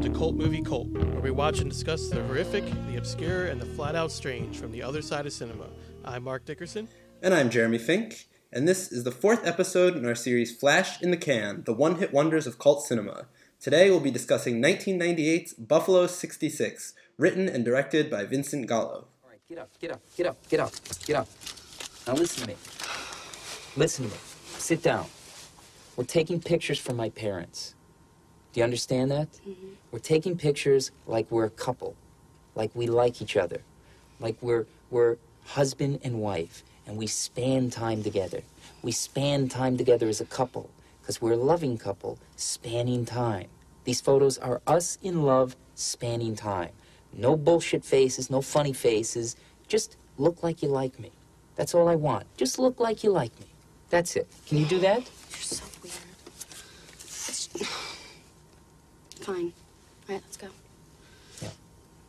welcome to Cult Movie Cult, where we watch and discuss the horrific, the obscure, and the flat out strange from the other side of cinema. I'm Mark Dickerson. And I'm Jeremy Fink, and this is the fourth episode in our series Flash in the Can, the one hit wonders of cult cinema. Today we'll be discussing 1998's Buffalo 66, written and directed by Vincent Gallo. All right, get up, get up, get up, get up, get up. Now listen to me. Listen to me. Sit down. We're taking pictures for my parents. Do you understand that? Mm-hmm. We're taking pictures like we're a couple, like we like each other, like we're we're husband and wife, and we span time together. We span time together as a couple because we're a loving couple, spanning time. These photos are us in love, spanning time. No bullshit faces, no funny faces. Just look like you like me. That's all I want. Just look like you like me. That's it. Can you do that? You're so weird. Fine. All right, let's go. Yeah.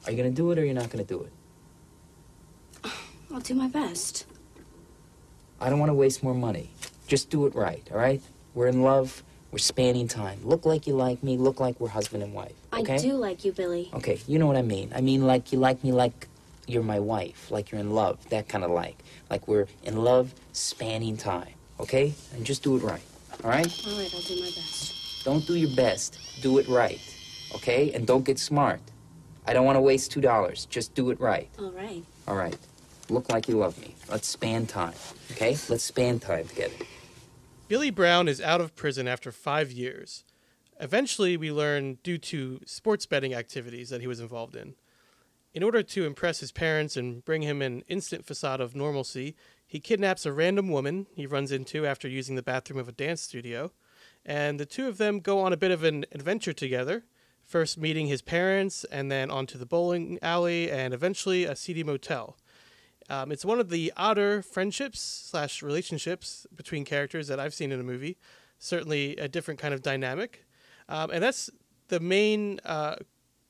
Are you gonna do it or you're not gonna do it? I'll do my best. I don't want to waste more money. Just do it right, all right? We're in love. We're spanning time. Look like you like me. Look like we're husband and wife. Okay? I do like you, Billy. Okay, you know what I mean. I mean, like you like me like you're my wife, like you're in love. That kind of like. Like we're in love, spanning time. Okay? And just do it right, all right? All right, I'll do my best. Don't do your best. Do it right, okay? And don't get smart. I don't want to waste two dollars. Just do it right. All right. All right. Look like you love me. Let's span time, okay? Let's span time together. Billy Brown is out of prison after five years. Eventually, we learn due to sports betting activities that he was involved in. In order to impress his parents and bring him an instant facade of normalcy, he kidnaps a random woman he runs into after using the bathroom of a dance studio, and the two of them go on a bit of an adventure together, first meeting his parents, and then onto the bowling alley, and eventually a seedy motel. Um, it's one of the odder friendships slash relationships between characters that I've seen in a movie. Certainly a different kind of dynamic, um, and that's the main, uh,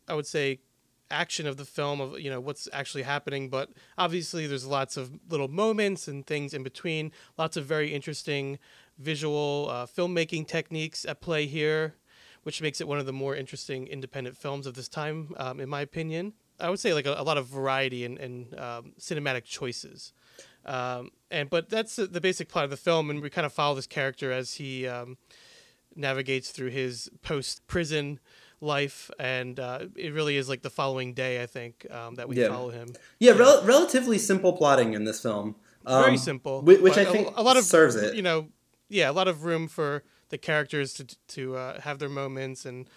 I would say, action of the film of you know what's actually happening. But obviously, there's lots of little moments and things in between. Lots of very interesting visual uh, filmmaking techniques at play here, which makes it one of the more interesting independent films of this time, um, in my opinion. I would say like a, a lot of variety and, and um, cinematic choices. Um, and but that's the- basic plot of the film, and we kind of follow this character as he um, navigates through his post prison life, and uh, it really is like the following day, I think, um, that we Yeah. follow him. Yeah, rel- relatively simple plotting in this film. Very Um, simple, whi- Which I a- think a, lot of serves it. You know, yeah, a lot of room for the characters to to uh, have their moments and.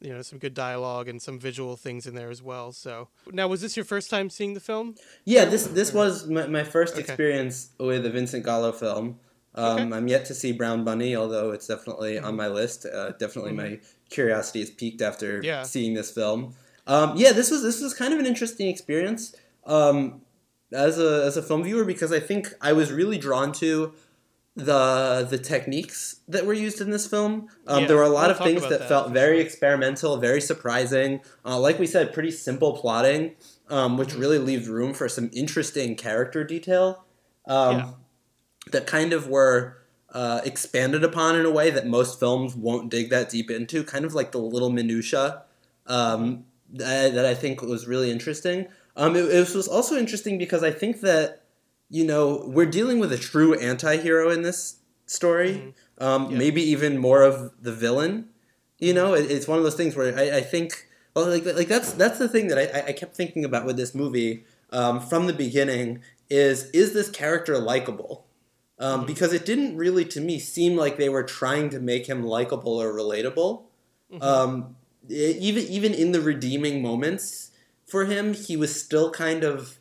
You know, some good dialogue and some visual things in there as well. So, now was this your first time seeing the film? Yeah, this this was my, my first Okay. experience with a Vincent Gallo film. Um, Okay. Mm-hmm. I'm yet to see Brown Bunny, although it's definitely on my list. Uh, definitely, my curiosity is peaked after Yeah. seeing this film. Um, yeah, this was this was kind of an interesting experience um, as a as a film viewer because I think I was really drawn to the the techniques that were used in this film. Um, Yeah, there were a lot we'll of things that, that, felt very sure. experimental, very surprising. Uh, like we said, pretty simple plotting, um, which Mm-hmm. really leaves room for some interesting character detail um, Yeah. that kind of were uh, expanded upon in a way that most films won't dig that deep into. Kind of like the little minutia um, that, that I think was really interesting. Um, it, it was also interesting because I think that you know we're dealing with a true anti-hero in this story. Um, Yeah. maybe even more of the villain. You know it, it's one of those things where I, I think well like, like that's that's the thing that I, I kept thinking about with this movie um, from the beginning is is this character likable? Um, because it didn't really to me seem like they were trying to make him likable or relatable. Um, it- even even in the redeeming moments for him he was still kind of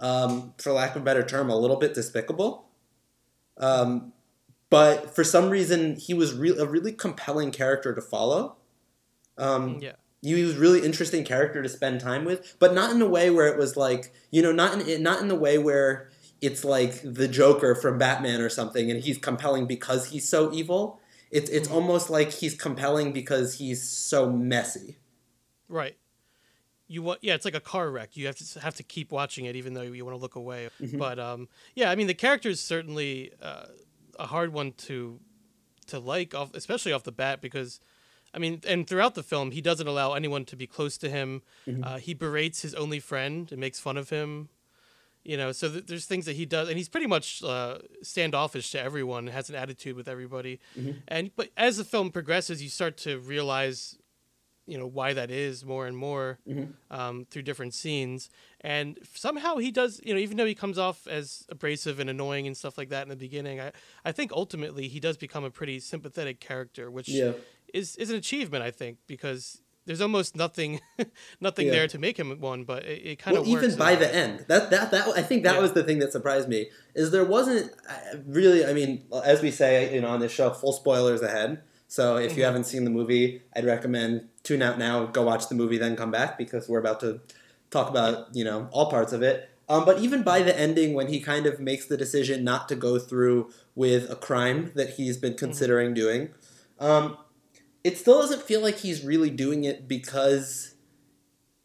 um, for lack of a better term a little bit despicable um, but for some reason he was re- a really compelling character to follow um, Yeah. he was really interesting character to spend time with, but not in a way where it was like you know not in not in the way where it's like the Joker from Batman or something, and he's compelling because he's so evil. It's it's almost like he's compelling because he's so messy. Right. You want yeah, it's like a car wreck. You have to have to keep watching it even though you want to look away. But um yeah, I mean the character is certainly uh, a hard one to to like off especially off the bat because I mean, and throughout the film, he doesn't allow anyone to be close to him. Mm-hmm. Uh, he berates his only friend and makes fun of him. You know, so th- there's things that he does, and he's pretty much uh, standoffish to everyone. Has an attitude with everybody, Mm-hmm. and but as the film progresses, you start to realize, you know, why that is more and more Mm-hmm. um, through different scenes. And somehow he does, you know, even though he comes off as abrasive and annoying and stuff like that in the beginning, I, I think ultimately he does become a pretty sympathetic character, which Yeah. is is an achievement, I think, because there's almost nothing nothing Yeah. there to make him one, but it, it kind well, of even by the end, that that that I think that Yeah. was the thing that surprised me is there wasn't uh, really. I mean, as we say, you know, on this show, full spoilers ahead. So if Mm-hmm. you haven't seen the movie, I'd recommend tune out now, go watch the movie, then come back because we're about to talk about you know all parts of it. Um, but even by the ending, when he kind of makes the decision not to go through with a crime that he's been considering doing, um, it still doesn't feel like he's really doing it because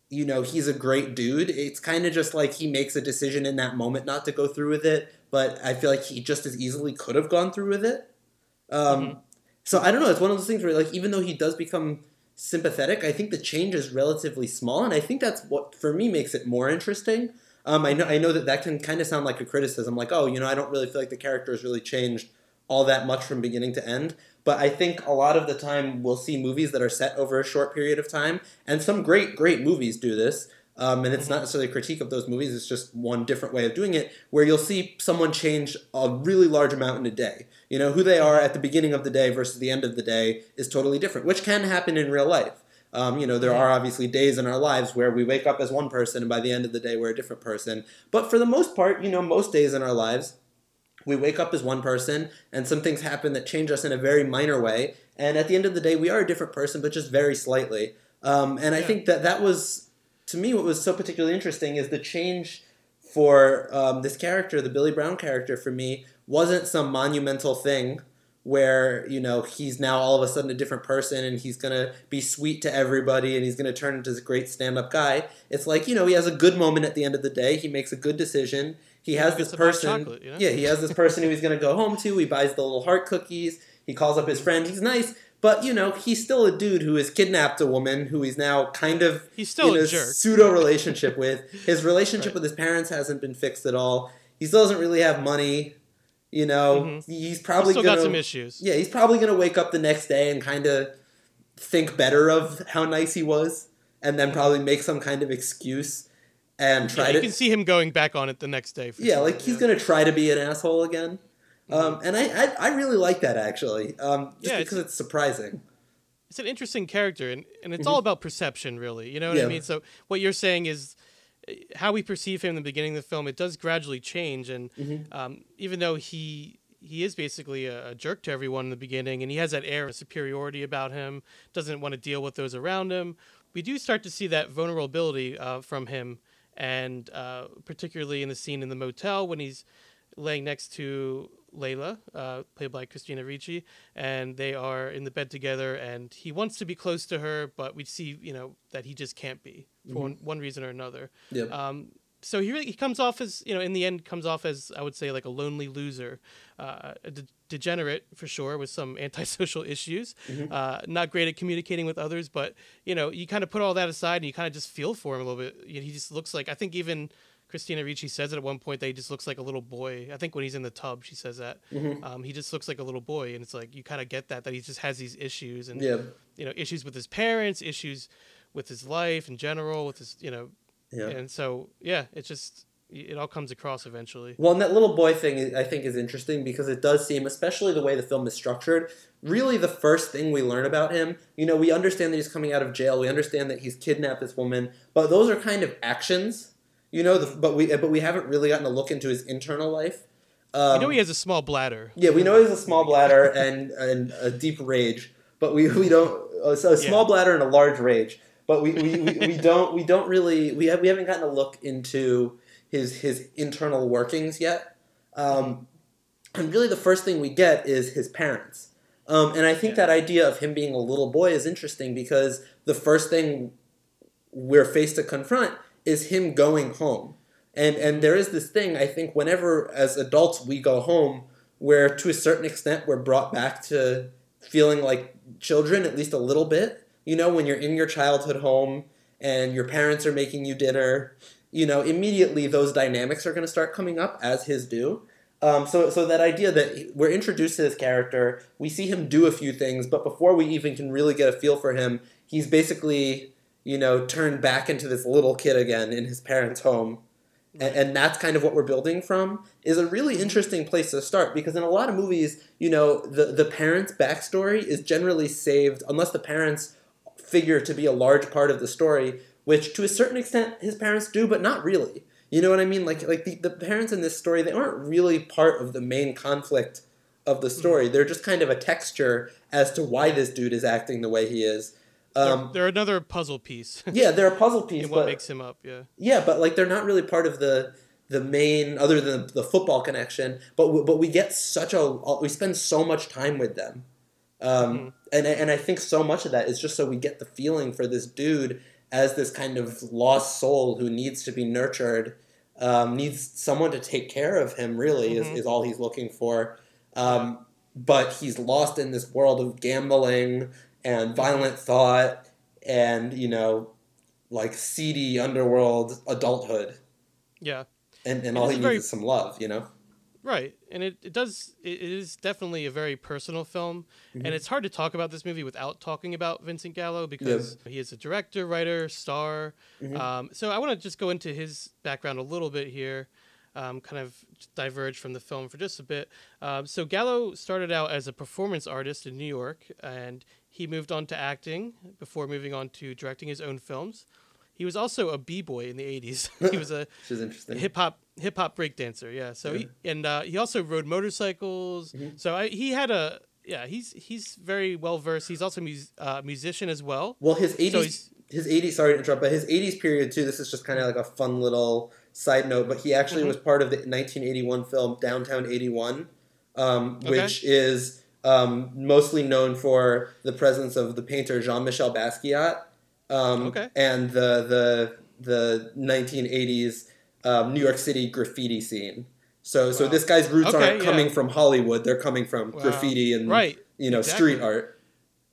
you know he's a great dude it's kind of just like he makes a decision in that moment not to go through with it but i feel like he just as easily could have gone through with it um, so i don't know it's one of those things where like even though he does become sympathetic i think the change is relatively small and i think that's what for me makes it more interesting um, I know I know that that can kind of sound like a criticism, like, oh, you know, I don't really feel like the character has really changed all that much from beginning to end. But I think a lot of the time we'll see movies that are set over a short period of time, and some great, great movies do this. Um, and it's not necessarily a critique of those movies; it's just one different way of doing it, where you'll see someone change a really large amount in a day. You know, who they are at the beginning of the day versus the end of the day is totally different, which can happen in real life. Um, you know, there are obviously days in our lives where we wake up as one person, and by the end of the day, we're a different person. But for the most part, you know, most days in our lives, we wake up as one person, and some things happen that change us in a very minor way. And at the end of the day, we are a different person, but just very slightly. Um, and I Yeah. think that that was, to me, what was so particularly interesting is the change for um, this character, the Billy Brown character, for me, wasn't some monumental thing where you know he's now all of a sudden a different person and he's gonna be sweet to everybody and he's gonna turn into this great stand-up guy. It's like you know he has a good moment at the end of the day. He makes a good decision. He has this person. you know? Yeah, he has this person who he's gonna go home to. He buys the little heart cookies. He calls up his friend. He's nice. But you know he's still a dude who has kidnapped a woman who he's now kind of He's still in a a pseudo relationship with. His relationship Right. with his parents hasn't been fixed at all. He still doesn't really have money. You know, Mhm. he's probably still gonna got some issues. yeah, he's probably gonna wake up the next day and kind of think better of how nice he was, and then probably make some kind of excuse and try Yeah, to you can see him going back on it the next day. For yeah, sure, like he's gonna try to be an asshole again. Um, and I, I I really like that actually, um, just Yeah, because it's surprising. it's an interesting character and, and it's all about perception really you know what Mm-hmm. Yeah. i mean so what you're saying is uh, how we perceive him in the beginning of the film it does gradually change and Mm-hmm. um, even though he he is basically a, a jerk to everyone in the beginning and he has that air of superiority about him doesn't want to deal with those around him we do start to see that vulnerability uh, from him and uh, particularly in the scene in the motel when he's laying next to Layla, uh, played by Christina Ricci, and they are in the bed together. And he wants to be close to her, but we see, you know, that he just can't be for one, one reason or another. Yep. Um, so he really, he comes off as, you know, in the end, comes off as I would say like a lonely loser, uh, a de- degenerate for sure, with some antisocial issues, uh, not great at communicating with others. But you know, you kind of put all that aside and you kind of just feel for him a little bit. You know, he just looks like I think even. Christina Ricci says it at one point that he just looks like a little boy. I think when he's in the tub, she says that. Um, he just looks like a little boy, and it's like you kind of get that that he just has these issues and Yeah. you know issues with his parents, issues with his life in general, with his you know, Yeah. and so yeah, it just it all comes across eventually. Well, and that little boy thing I think is interesting because it does seem, especially the way the film is structured, really the first thing we learn about him. You know, we understand that he's coming out of jail. We understand that he's kidnapped this woman, but those are kind of actions. You know, the, but we but we haven't really gotten a look into his internal life. Um, I know he has a small bladder. Yeah, we know he has a small bladder and, and a deep rage, but we, we don't so a small Yeah. bladder and a large rage. But we, we, we, we don't we don't really we have we haven't gotten a look into his his internal workings yet. Um, and really, the first thing we get is his parents. Um, and I think Yeah. that idea of him being a little boy is interesting because the first thing we're faced to confront is him going home. And and there is this thing I think whenever as adults we go home where to a certain extent we're brought back to feeling like children at least a little bit. You know, when you're in your childhood home and your parents are making you dinner, you know, immediately those dynamics are going to start coming up as his do. Um, so, so that idea that we're introduced to this character, we see him do a few things, but before we even can really get a feel for him, he's basically, you know, turn back into this little kid again in his parents' home. And, and that's kind of what we're building from is a really interesting place to start because in a lot of movies, you know, the, the parents' backstory is generally saved unless the parents figure to be a large part of the story, which to a certain extent his parents do, but not really. You know what I mean? Like like the, the parents in this story, they aren't really part of the main conflict of the mm-hmm. story. They're just kind of a texture as to why this dude is acting the way he is. Um, they're, they're another puzzle piece. yeah, they're a puzzle piece. what but, makes him up. Yeah. yeah, but like they're not really part of the the main other than the football connection. But w- but we get such a we spend so much time with them, um, and and I think so much of that is just so we get the feeling for this dude as this kind of lost soul who needs to be nurtured, um, needs someone to take care of him. Really, is, is all he's looking for. Um, But he's lost in this world of gambling and violent thought, and you know, like seedy underworld adulthood. Yeah. And, and It all he a needs very- is some love, you know. Right, and it, it does it it is definitely a very personal film, and it's hard to talk about this movie without talking about Vincent Gallo because he is a director, writer, star. Um, so I want to just go into his background a little bit here, um, kind of diverge from the film for just a bit. Um, so Gallo started out as a performance artist in New York, and he moved on to acting before moving on to directing his own films. He was also a b-boy in the 80s. he was a Which is interesting. hip hop hip hop break dancer. Yeah. So he and uh, he also rode motorcycles. So I, he had a yeah. He's he's very well versed. He's also a mus- uh, musician as well. Well, his eighties, he's- his eighties. Sorry to interrupt, but his eighties period too. This is just kind of like a fun little side note. But he actually Mm-hmm. was part of the 1981 film Downtown 81, um, Okay. which is um, mostly known for the presence of the painter Jean-Michel Basquiat, um, Okay. and the the the 1980s um, New York City graffiti scene. So, so this guy's roots Okay, aren't yeah. coming from Hollywood; they're coming from Wow. graffiti and Right, you know, exactly. street art.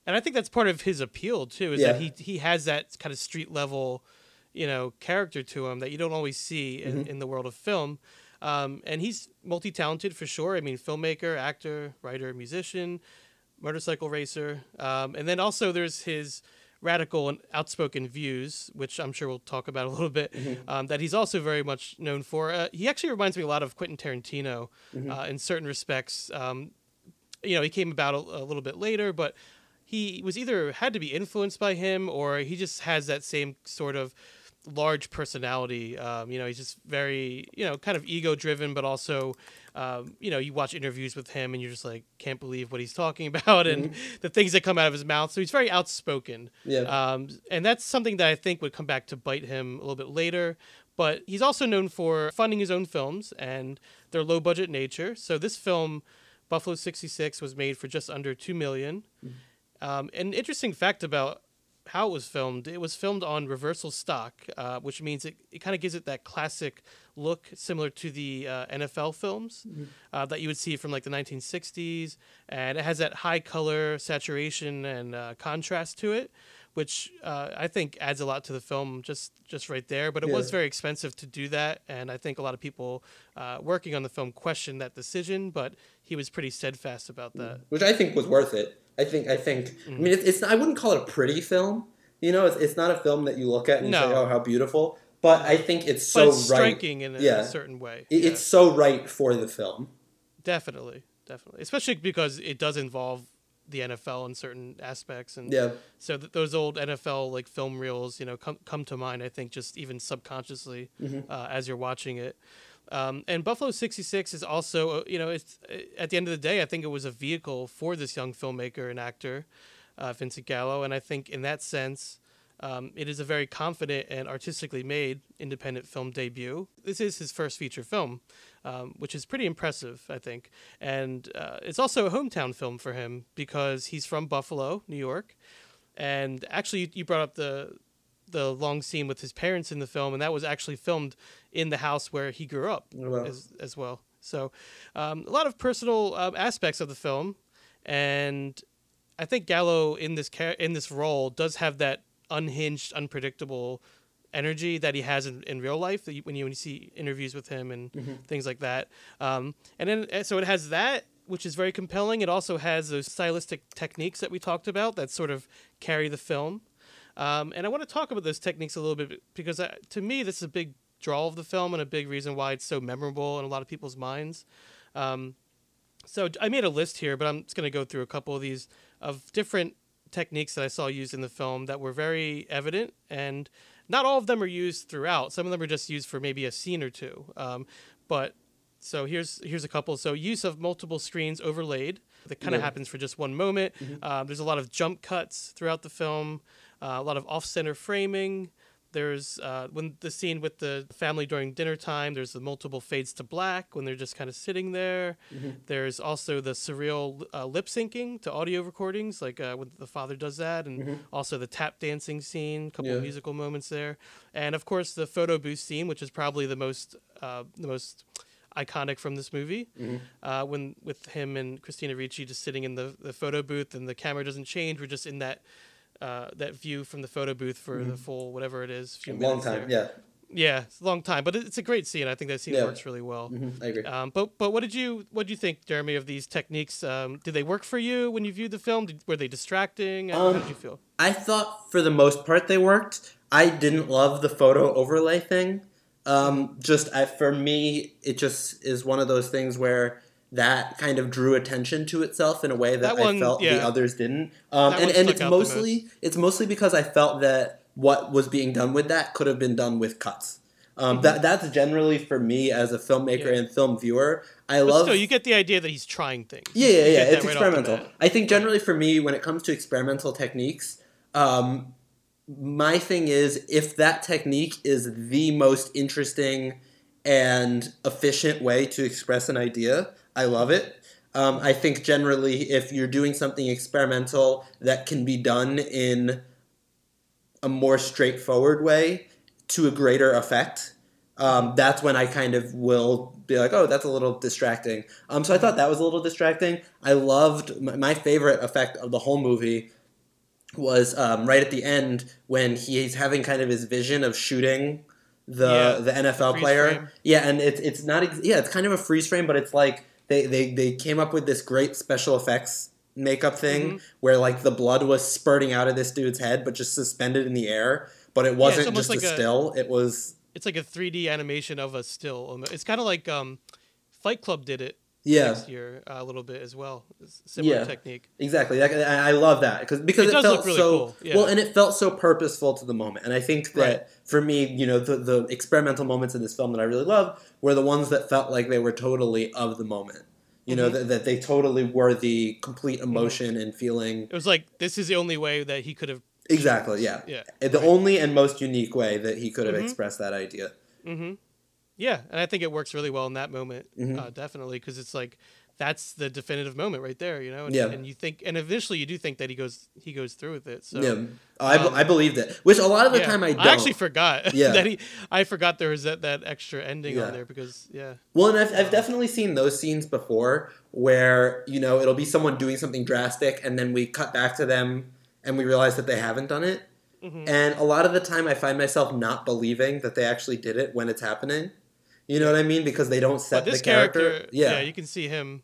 And I think that's part of his appeal too. Is Yeah. that he he has that kind of street level, you know, character to him that you don't always see in, in the world of film. Um, and he's multi talented for sure. I mean, filmmaker, actor, writer, musician, motorcycle racer. Um, and then also there's his radical and outspoken views, which I'm sure we'll talk about a little bit, um, that he's also very much known for. Uh, he actually reminds me a lot of Quentin Tarantino uh, in certain respects. Um, you know, he came about a, a little bit later, but he was either had to be influenced by him or he just has that same sort of large personality. Um, you know, he's just very, you know, kind of ego driven, but also, um, you know, you watch interviews with him and you're just like, can't believe what he's talking about and the things that come out of his mouth. So he's very outspoken. Yeah. Um, and that's something that I think would come back to bite him a little bit later. But he's also known for funding his own films and their low budget nature. So this film, Buffalo 66, was made for just under $2 million. Um, an interesting fact about how it was filmed, it was filmed on reversal stock, uh, which means it, it kind of gives it that classic look similar to the uh, NFL films uh, that you would see from like the 1960s. And it has that high color saturation and uh, contrast to it, which uh, I think adds a lot to the film just, just right there. But it was very expensive to do that. And I think a lot of people uh, working on the film questioned that decision, but he was pretty steadfast about that. which I think was worth it. I think I think Mm. I mean it's, it's I wouldn't call it a pretty film. You know, it's, it's not a film that you look at and you say, "Oh, how beautiful." But I think it's so it's right. striking in a, Yeah. certain way. It- Yeah, It's so right for the film. definitely, definitely, especially because it does involve the NFL in certain aspects, and Yeah. so th- those old NFL like film reels, you know, come come to mind. I think just even subconsciously Mm-hmm. uh, as you're watching it. Um, and Buffalo 66 is also, uh, you know, it's at the end of the day, I think it was a vehicle for this young filmmaker and actor, uh, Vincent Gallo, and I think in that sense. Um, it is a very confident and artistically made independent film debut. This is his first feature film, um, which is pretty impressive, I think. And uh, it's also a hometown film for him because he's from Buffalo, New York. And actually, you brought up the the long scene with his parents in the film, and that was actually filmed in the house where he grew up Oh, wow. as, as well. So, um, a lot of personal um, aspects of the film, and I think Gallo in this cha- in this role does have that unhinged, unpredictable energy that he has in, in real life. That you, when you when you see interviews with him and things like that, um, and then and so it has that which is very compelling. It also has those stylistic techniques that we talked about that sort of carry the film. Um, and I want to talk about those techniques a little bit because to me, this is a big draw of the film and a big reason why it's so memorable in a lot of people's minds. Um, so I made a list here, but I'm just going to go through a couple of these of different techniques that I saw used in the film that were very evident, and not all of them are used throughout. Some of them are just used for maybe a scene or two. Um, but so here's here's a couple. So use of multiple screens overlaid. That kind of Yeah. happens for just one moment. Um, there's a lot of jump cuts throughout the film. Uh, a lot of off-center framing. There's uh, when the scene with the family during dinner time. There's the multiple fades to black when they're just kind of sitting there. There's also the surreal uh, lip syncing to audio recordings, like uh, when the father does that, and also the tap dancing scene. A couple Yeah. of musical moments there, and of course the photo booth scene, which is probably the most uh, the most iconic from this movie. Uh, when with him and Christina Ricci just sitting in the, the photo booth and the camera doesn't change, we're just in that uh, that view from the photo booth for the full whatever it is. Few Long time, there. yeah. Yeah, it's a long time, but it's a great scene. I think that scene Yeah. works really well. Mhm, I agree. Um, but but what did you what did you think, Jeremy, of these techniques? Um, did they work for you when you viewed the film? Did, were they distracting? Uh, How Um, did you feel? I thought for the most part they worked. I didn't love the photo overlay thing. Um, just I, for me, it just is one of those things where that kind of drew attention to itself in a way that, That one, I felt the others didn't. Um, and and it's mostly it's mostly because I felt that what was being done with that could have been done with cuts. Um, That that's generally for me as a filmmaker Mm-hmm. Yeah. and film viewer. I But love still, you get the idea that he's trying things. yeah, yeah, yeah. It's right experimental. I think generally for me, when it comes to experimental techniques, um, my thing is if that technique is the most interesting and efficient way to express an idea, I love it. Um, I think generally, if you're doing something experimental that can be done in a more straightforward way to a greater effect, um, that's when I kind of will be like, oh, that's a little distracting. Um, so I thought that was a little distracting. I loved my, my favorite effect of the whole movie was um, right at the end when he's having kind of his vision of shooting the Yeah, the NFL player. frame. Yeah, and it's it's not ex- yeah, it's kind of a freeze frame, but it's like they they they came up with this great special effects makeup thing Mm-hmm. where like the blood was spurting out of this dude's head, but just suspended in the air. But it wasn't almost just like a a- still; it was It's like a 3D animation of a still. It's kind of like um, Fight Club did it yeah. next year uh, a little bit as well. Similar Yeah. technique. Exactly. I I love that because because It it, felt really so cool, yeah. well, and it felt so purposeful to the moment. And I think that Right. for me, you know, the the experimental moments in this film that I really love were the ones that felt like they were totally of the moment. You know, Mhm. that, that they totally were the complete emotion and feeling. It was like this is the only way that he could have. Exactly. Yeah. Yeah. The only and most unique way that he could have Mhm. expressed that idea. hmm Yeah, and I think it works really well in that moment, Mhm. uh, definitely, because it's like that's the definitive moment right there, you know. And, Yeah. and you think, and eventually you do think that he goes he goes through with it. So yeah. I, um, I believed it, which a lot of the yeah. time I don't. actually forgot Yeah. that he. I forgot there was that that extra ending Yeah. on there because yeah. Well, and I've, I've definitely seen those scenes before where, you know, it'll be someone doing something drastic and then we cut back to them and we realize that they haven't done it. Mhm. And a lot of the time I find myself not believing that they actually did it when it's happening. You know what I mean? Because they don't set But this the character. yeah. yeah. you can see him.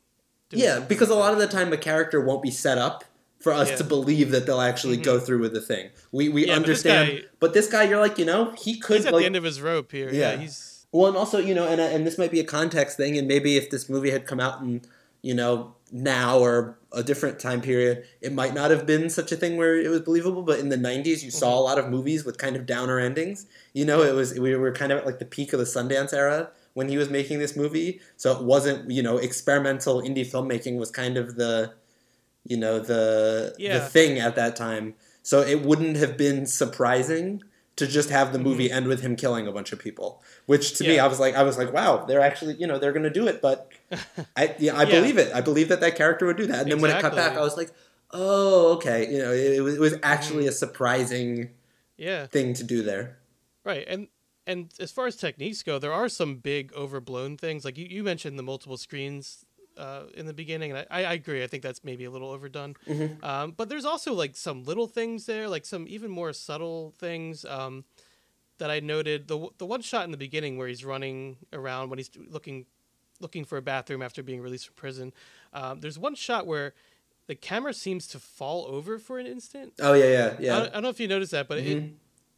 doing Yeah, because a lot of the time a character won't be set up for us Yeah. to believe that they'll actually Mhm. go through with the thing. We we Yeah, but this understand, guy- but this guy, you're like, you know, he could he's at like the end of his rope here. Yeah, Yeah. he's well, and also, you know, and and this might be a context thing, and maybe if this movie had come out in, you know, now or a different time period, it might not have been such a thing where it was believable. But in the '90s, you saw a lot of movies with kind of downer endings. You know, it was we were kind of at like the peak of the Sundance era when he was making this movie, so it wasn't you know experimental indie filmmaking was kind of the, you know, the the thing at that time. So it wouldn't have been surprising to just have the movie end with him killing a bunch of people. Which to me, Mm-hmm. I was like, I was like, wow, they're actually, you know, they're to do it. But I, yeah, I Yeah. believe it. I believe that that character would do that. And then when it cut back, I was like, oh, okay. You know, it, it was, it was actually Mm-hmm. a surprising yeah thing to do there. right and. And as far as techniques go, there are some big overblown things. Like you, you mentioned the multiple screens uh, in the beginning, and I, I agree. I think that's maybe a little overdone. Mm-hmm. Um, but there's also like some little things there, like some even more subtle things um, that I noted. The the one shot in the beginning where he's running around when he's looking looking for a bathroom after being released from prison. Um, there's one shot where the camera seems to fall over for an instant. Oh yeah, yeah, I, yeah, don't, I don't know if you noticed that, but it, Mhm.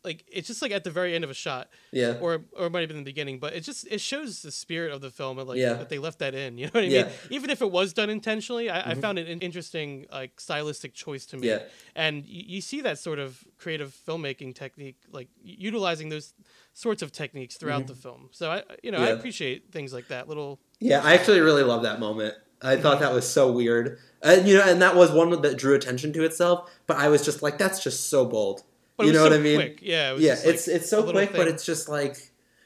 Like it's just like at the very end of a shot, yeah. or or it might have been the beginning, but it just it shows the spirit of the film and like Yeah. that they left that in. You know what I Yeah. mean? Even if it was done intentionally, I, I Mhm. found it an interesting like stylistic choice to me. Yeah. And you, you see that sort of creative filmmaking technique, like utilizing those sorts of techniques throughout the film. So I you know I Mm-hmm. Appreciate things like that. Little Yeah, I actually really love that moment. I thought that was so weird, and you know, and that was one that drew attention to itself. But I was just like, that's just so bold. But you know so what I mean? Quick. Yeah. It was Yeah, like, it's it's so quick, but it's just like,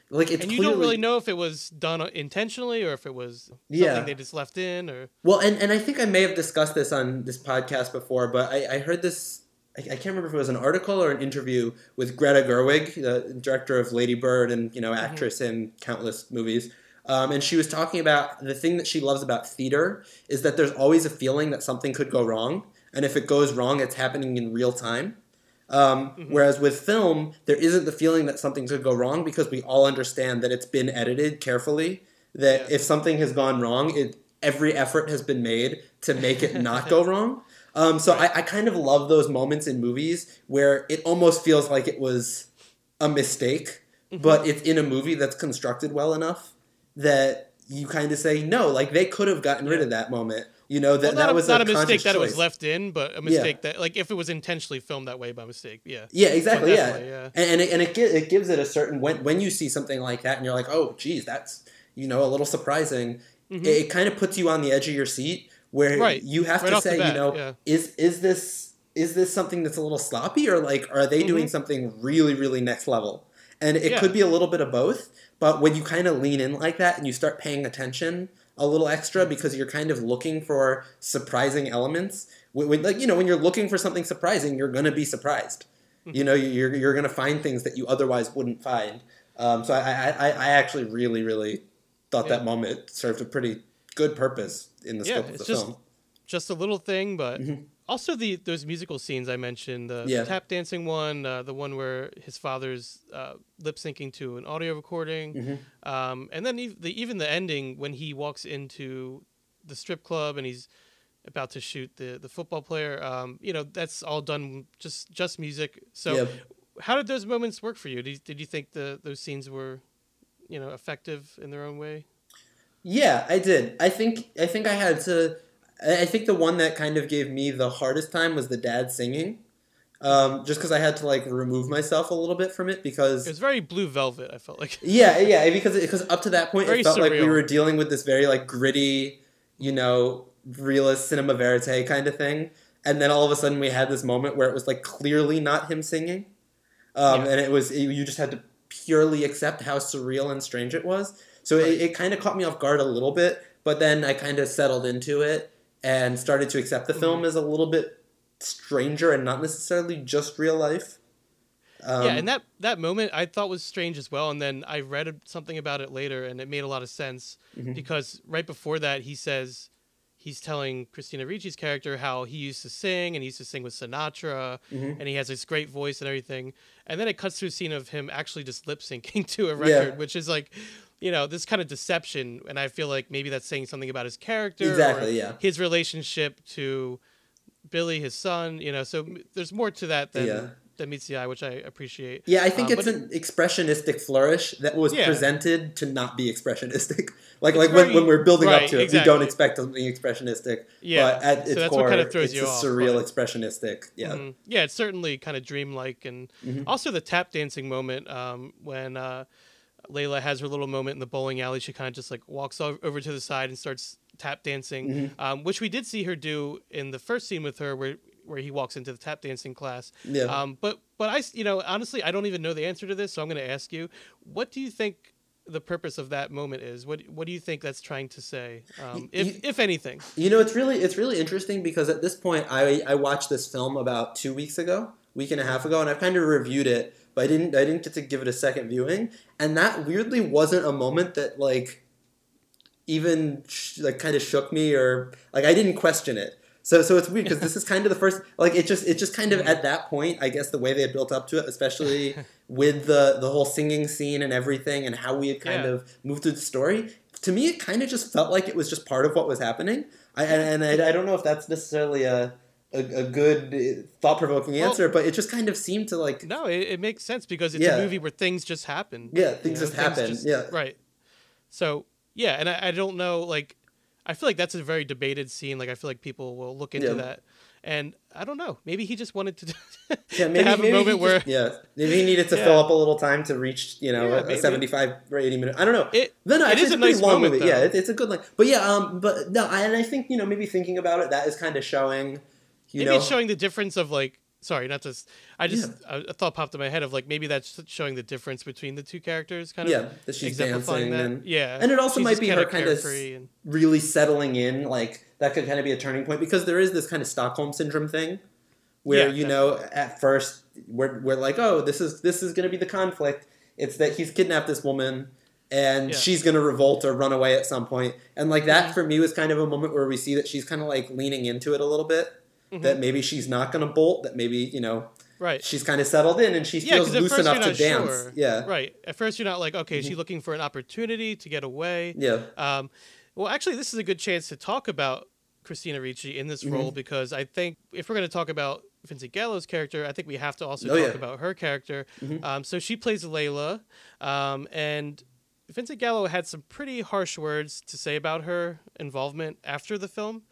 like it's and you clearly don't really know if it was done intentionally or if it was something Yeah. they just left in or Well, and, and I think I may have discussed this on this podcast before, but I, I heard this. I, I can't remember if it was an article or an interview with Greta Gerwig, the director of Lady Bird and you know actress in countless movies. Um, and she was talking about the thing that she loves about theater is that there's always a feeling that something could go wrong, and if it goes wrong, it's happening in real time. Um, Whereas with film, there isn't the feeling that something could go wrong because we all understand that it's been edited carefully. That Yeah. if something has gone wrong, it every effort has been made to make it not go wrong. Um, so I, I kind of love those moments in movies where it almost feels like it was a mistake, Mm-hmm. but it's in a movie that's constructed well enough that you kind of say no, like they could have gotten rid of that moment. You know that well, not, that a, was not a, a, mistake that it was left in, but a mistake that like if it was intentionally filmed that way by mistake. Yeah. Yeah, exactly. Yeah. yeah. and and it, and it, it gives it a certain when when you see something like that and you're like, oh, geez, that's you know a little surprising. It, it kind of puts you on the edge of your seat where Mm-hmm. Right. you have Right to say, bat, you know, yeah. is is this is this something that's a little sloppy or like are they doing Mhm. something really really next level? And it Yeah. could be a little bit of both, but when you kind of lean in like that and you start paying attention a little extra because you're kind of looking for surprising elements. When, like you know when you're looking for something surprising, you're gonna be surprised. You know, you're you're gonna find things that you otherwise wouldn't find. Um, so I, I I actually really really thought Yeah. that moment served a pretty good purpose in the Yeah, scope of the just- film. Just a little thing, but Mhm. Also the those musical scenes I mentioned, the, the Yeah. tap dancing one, uh, the one where his father's uh, lip syncing to an audio recording, Mhm. um, and then ev- the, even the ending when he walks into the strip club and he's about to shoot the the football player. Um, you know, that's all done just just music. So, Yeah. how did those moments work for you? Did, did you think the those scenes were, you know, effective in their own way? Yeah, I did. I think I think I had to. I think the one that kind of gave me the hardest time was the dad singing, um, just because I had to like remove myself a little bit from it because It was very Blue Velvet. I felt like. yeah, yeah, because because up to that point Very it felt like we were dealing with this very like gritty, you know, realist cinema verite kind of thing, and then all of a sudden we had this moment where it was like clearly not him singing, um, Yeah. and it was you just had to purely accept how surreal and strange it was. So it, it kind of caught me off guard a little bit, but then I kind of settled into it and started to accept the film Mm-hmm. as a little bit stranger and not necessarily just real life. Um, yeah, and that that moment I thought was strange as well. And then I read something about it later, and it made a lot of sense Mhm. because right before that, he says he's telling Christina Ricci's character how he used to sing and he used to sing with Sinatra, Mhm. and he has this great voice and everything. And then it cuts to a scene of him actually just lip syncing to a Yeah. record, which is like. You know, this kind of deception, and I feel like maybe that's saying something about his character, or Exactly, yeah. his relationship to Billy, his son. You know, so there's more to that than Yeah. than meets the eye, which I appreciate. Yeah, I think Um, it's an expressionistic flourish that was Yeah. presented to not be expressionistic. Like It's like when, very- when we're building right, up to it, we don't expect something expressionistic. Yeah, but at so its what core, kinda throws it's you a off, surreal but- expressionistic. Yeah, Mhm. yeah, it's certainly kind of dreamlike, and Mhm. also the tap dancing moment um, when uh, Layla has her little moment in the bowling alley. She kind of just like walks over to the side and starts tap dancing, Mm-hmm. um, which we did see her do in the first scene with her, where where he walks into the tap dancing class. Yeah. Um, but but I, you know, honestly, I don't even know the answer to this, so I'm going to ask you: What do you think? The purpose of that moment is what? What do you think that's trying to say, um, if you- if anything? You know, it's really it's really interesting because at this point, I I watched this film about two weeks ago, week and a half ago, and I've kind of reviewed it, but I didn't I didn't get to give it a second viewing, and that weirdly wasn't a moment that like even sh- like kind of shook me or like I didn't question it. So so it's weird because this is kind of the first like it just it just kind of at that point I guess the way they had built up to it, especially with the the whole singing scene and everything and how we had kind Yeah. of moved through the story. To me, it kind of just felt like it was just part of what was happening. I and, and I, I don't know if that's necessarily a a, a good thought provoking Well- answer, but it just kind of seemed to like No, it, it makes sense because it's Yeah. a movie where things just happen. Yeah, things You just happen, yeah. Right. So yeah, and I, I don't know, like, I feel like that's a very debated scene. Like, I feel like people will look into Yeah. that, and I don't know. Maybe he just wanted to, Yeah, to maybe, have a moment where just- yeah, maybe he needed to Yeah. fill up a little time to reach, you know, Yeah, a, maybe. seventy-five or eighty minute. I don't know. It- no, no, it is it's a nice long moment, movie. Yeah, it, it's a good length. But yeah, um, but no, I, and I think you know maybe thinking about it, that is kind of showing, you maybe know, it's showing the difference of like. Sorry, not just. I just a, a thought popped in my head of like maybe that's showing the difference between the two characters, kind of. yeah, that she's dancing that. and yeah, and it also she's might be her kind of and- really settling in. Like that could kind of be a turning point because there is this kind of Stockholm syndrome thing, where Yeah, you know at first we're we're like, oh, this is this is going to be the conflict. It's that he's kidnapped this woman. And Yeah. she's gonna revolt or run away at some point, and like that Mhm. for me was kind of a moment where we see that she's kind of like leaning into it a little bit. Mm-hmm. That maybe she's not gonna bolt. That maybe you know right. she's kind of settled in and she Yeah, feels loose enough to dance. sure. Yeah, Right. At first, you're not like, okay, is she looking for an opportunity to get away? yeah, Um, well, actually, this is a good chance to talk about Christina Ricci in this role Mm-hmm. because I think if we're going to talk about Vincent Gallo's character, I think we have to also Oh, talk yeah. Mm-hmm. about her character. Um, so she plays Layla, um, and Vincent Gallo had some pretty harsh words to say about her involvement after the film.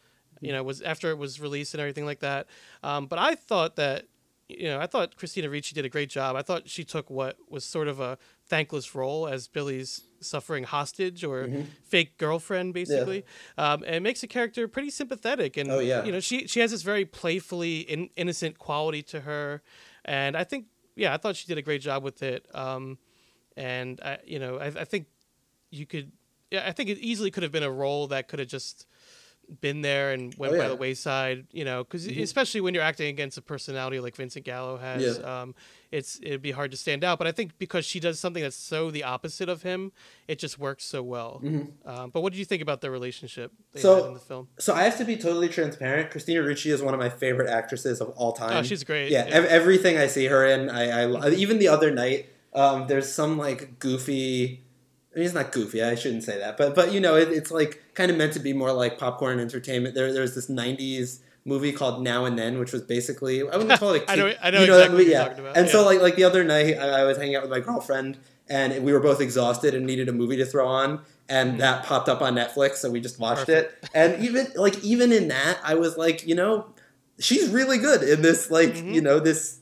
You know, was after it was released and everything like that. Um, but I thought that, you know, I thought Christina Ricci did a great job. I thought she took what was sort of a thankless role as Billy's suffering hostage or Mm-hmm. fake girlfriend, basically, um, and makes the character pretty sympathetic. And Oh, yeah. you know, she she has this very playfully in, innocent quality to her, and I think, yeah, I thought she did a great job with it. Um, and I, you know, I, I think you could, yeah, I think it easily could have been a role that could have just been there and went Oh, by the wayside, you know, because especially when you're acting against a personality like Vincent Gallo has, Yeah. um, it's it'd be hard to stand out. But I think because she does something that's so the opposite of him, it just works so well. Um, but what did you think about their relationship they Mm-hmm. So- had in the film? So I have to be totally transparent. Christina Ricci is one of my favorite actresses of all time. Oh, she's great. Yeah, Yeah. ev- everything I see her in, I, I even the other night, um, there's some like goofy. I mean, it's not goofy. I shouldn't say that, but but you know, it, it's like kind of meant to be more like popcorn entertainment. There, there's this '90s movie called Now and Then, which was basically I wouldn't call it. A I know- kid- I know you that exactly what movie? you're yeah. talking about, And so like like the other night, I, I was hanging out with my girlfriend, and we were both exhausted and needed a movie to throw on, and that popped up on Netflix, so we just watched Mm-hmm. Perfect. it. And even like even in that, I was like, you know, she's really good in this like Mhm. you know this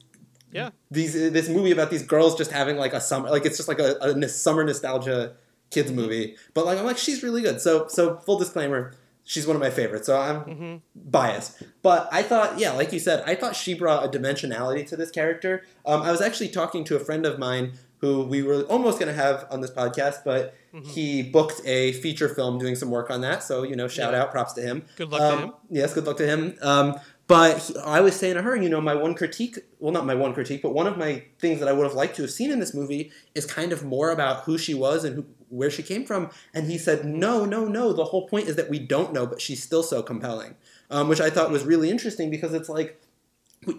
Yeah. these this movie about these girls just having like a summer like it's just like a, a summer nostalgia kids Mm-hmm. movie but like i'm like she's really good so so full disclaimer she's one of my favorites so i'm hmm biased but i thought yeah like you said i thought she brought a dimensionality to this character um, i was actually talking to a friend of mine who we were almost going to have on this podcast but Mm-hmm. he booked a feature film doing some work on that so you know shout Yeah. out props to him Good luck to Um, him. Yes, good luck to him. Um, but he- I was saying to her, you know, my one critique, well, not my one critique, but one of my things that I would have liked to have seen in this movie is kind of more about who she was and who, where she came from. And he said, no, no, no. The whole point is that we don't know, but she's still so compelling, um, which I thought was really interesting because it's like,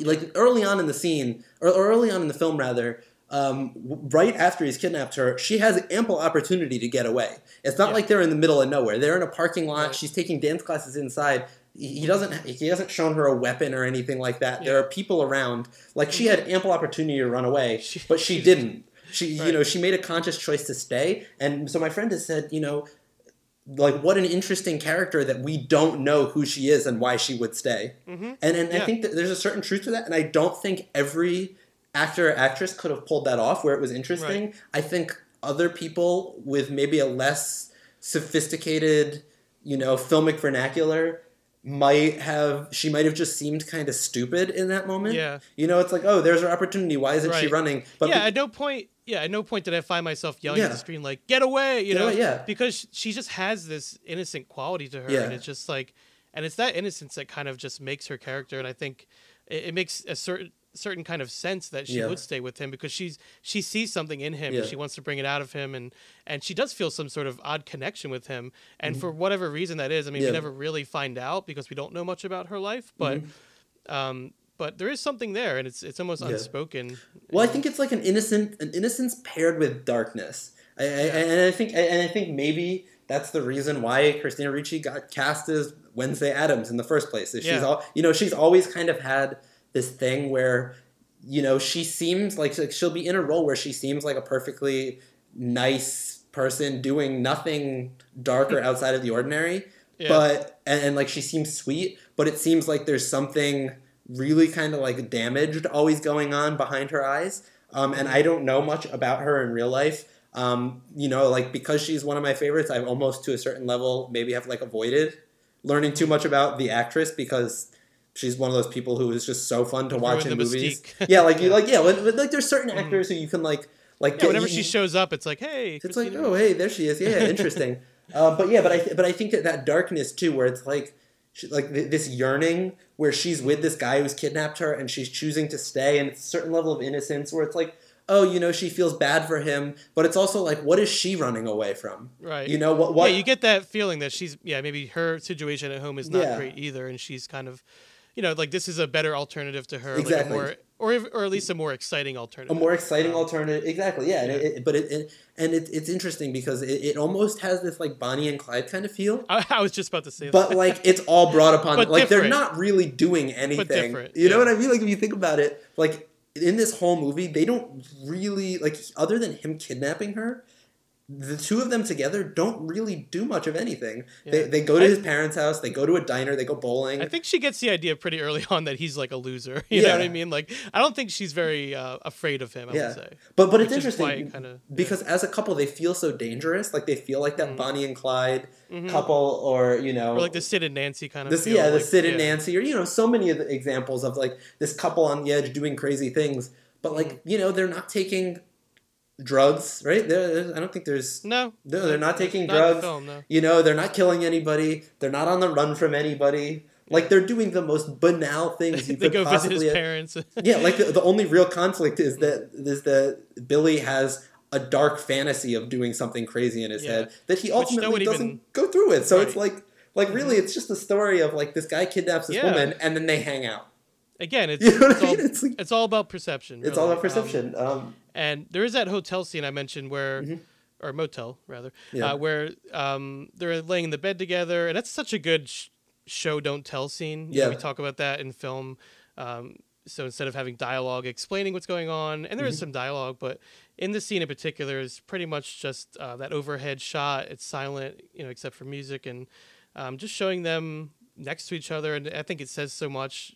like early on in the scene, or, early on in the film, rather. Um, right after he's kidnapped her, she has ample opportunity to get away. It's not Yeah. like they're in the middle of nowhere. They're in a parking lot. Right. She's taking dance classes inside. He doesn't. He hasn't shown her a weapon or anything like that. There are people around. Like she had ample opportunity to run away, She- but she didn't. She, you know, she made a conscious choice to stay. And so my friend has said, you know, like what an interesting character that we don't know who she is and why she would stay. hmm And and I think that there's a certain truth to that, and I don't think every actor or actress could have pulled that off where it was interesting. I think other people with maybe a less sophisticated, you know, filmic vernacular might have she might have just seemed kind of stupid in that moment. Yeah. You know, it's like, oh, there's her opportunity. Why isn't she running? But yeah, be- at no point. Yeah, at no point did I find myself yelling at the screen like "Get away!" You Get know, away, yeah. because she just has this innocent quality to her, Yeah. and it's just like, and it's that innocence that kind of just makes her character, and I think it, it makes a certain certain kind of sense that she Yeah. would stay with him because she's she sees something in him Yeah. and she wants to bring it out of him and and she does feel some sort of odd connection with him and for whatever reason that is i mean Mm-hmm. Yeah. we never really find out because we don't know much about her life but um but there is something there and it's it's almost Mm-hmm. Unspoken Well, I think it's like an innocent, an innocence paired with darkness. I, I, and I think, and I think maybe that's the reason why Christina Ricci got cast as Wednesday Addams in the first place. Is she's all, you know, she's always kind of had this thing where, you know, she seems like, like she'll be in a role where she seems like a perfectly nice person doing nothing dark or outside of the ordinary. Yeah. But and, and like she seems sweet, but it seems like there's something really kind of like damaged always going on behind her eyes. Um, and I don't know much about her in real life. Um, you know, like because she's one of my favorites, I've almost to a certain level maybe have like avoided learning too much about the actress because she's one of those people who is just so fun to watch in movies. yeah, like you like yeah, but, like there's certain actors who you can like like yeah, whenever you- she shows up it's like hey it's like, oh, hey, there she is. Yeah, interesting. uh, but yeah, but I th- but I think that that darkness too, where it's like she, like th- this yearning where she's with this guy who's kidnapped her and she's choosing to stay, and it's a certain level of innocence where it's like, oh, you know, she feels bad for him, but it's also like, what is she running away from? Right. You know what? What? Yeah, you get that feeling that she's yeah maybe her situation at home is not Yeah. great either, and she's kind of, you know, like this is a better alternative to her, Exactly. like more or or at least a more exciting alternative. a more exciting Um, alternative exactly yeah, And it, it- but it, it and it, it's interesting because it, it almost has this like bonnie and clyde kind of feel I, I was just about to say but that. like it's all brought upon But like they're not really doing anything you know yeah. what i mean like if you think about it like in this whole movie they don't really like other than him kidnapping her the two of them together don't really do much of anything they, Yeah. they go to his parents house they go to a diner they go bowling I think she gets the idea pretty early on that he's like a loser. You know what I mean? Like I don't think she's very uh, afraid of him. I yeah would say. but but it's Which is why interesting kinda- yeah. because as a couple they feel so dangerous like they feel like that Mhm. bonnie and clyde Mhm. couple or you know Or like the Sid and Nancy kind of. This, yeah, the like, Sid and. Nancy, or you know, so many of the examples of like this couple on the edge doing crazy things, but like Mm-hmm. you know, they're not taking drugs, right? They're, I don't think there's, No, No, they're not taking not drugs. film, no. you know, they're not killing anybody. They're not on the run from anybody. Like they're doing the most banal things you they could go visit possibly. his parents. yeah, like the, the only real conflict is that is that Billy has a dark fantasy of doing something crazy in his Yeah. head that he ultimately doesn't even- go through with. So it's Right. Mm-hmm. like like really it's just a story of like this guy kidnaps this Yeah. woman and then they hang out. Again, it's You know it's, I all. It's like- it's all about perception. It's all about perception. Um, And there is that hotel scene I mentioned where, Mhm. or motel rather, Yeah. uh, where um, they're laying in the bed together, and that's such a good sh- show don't tell scene. You know, Yeah. we talk about that in film. Um, so instead of having dialogue explaining what's going on, and there is Mhm. some dialogue, but in the scene in particular is pretty much just uh, that overhead shot. It's silent, you know, except for music, and um, just showing them next to each other, and I think it says so much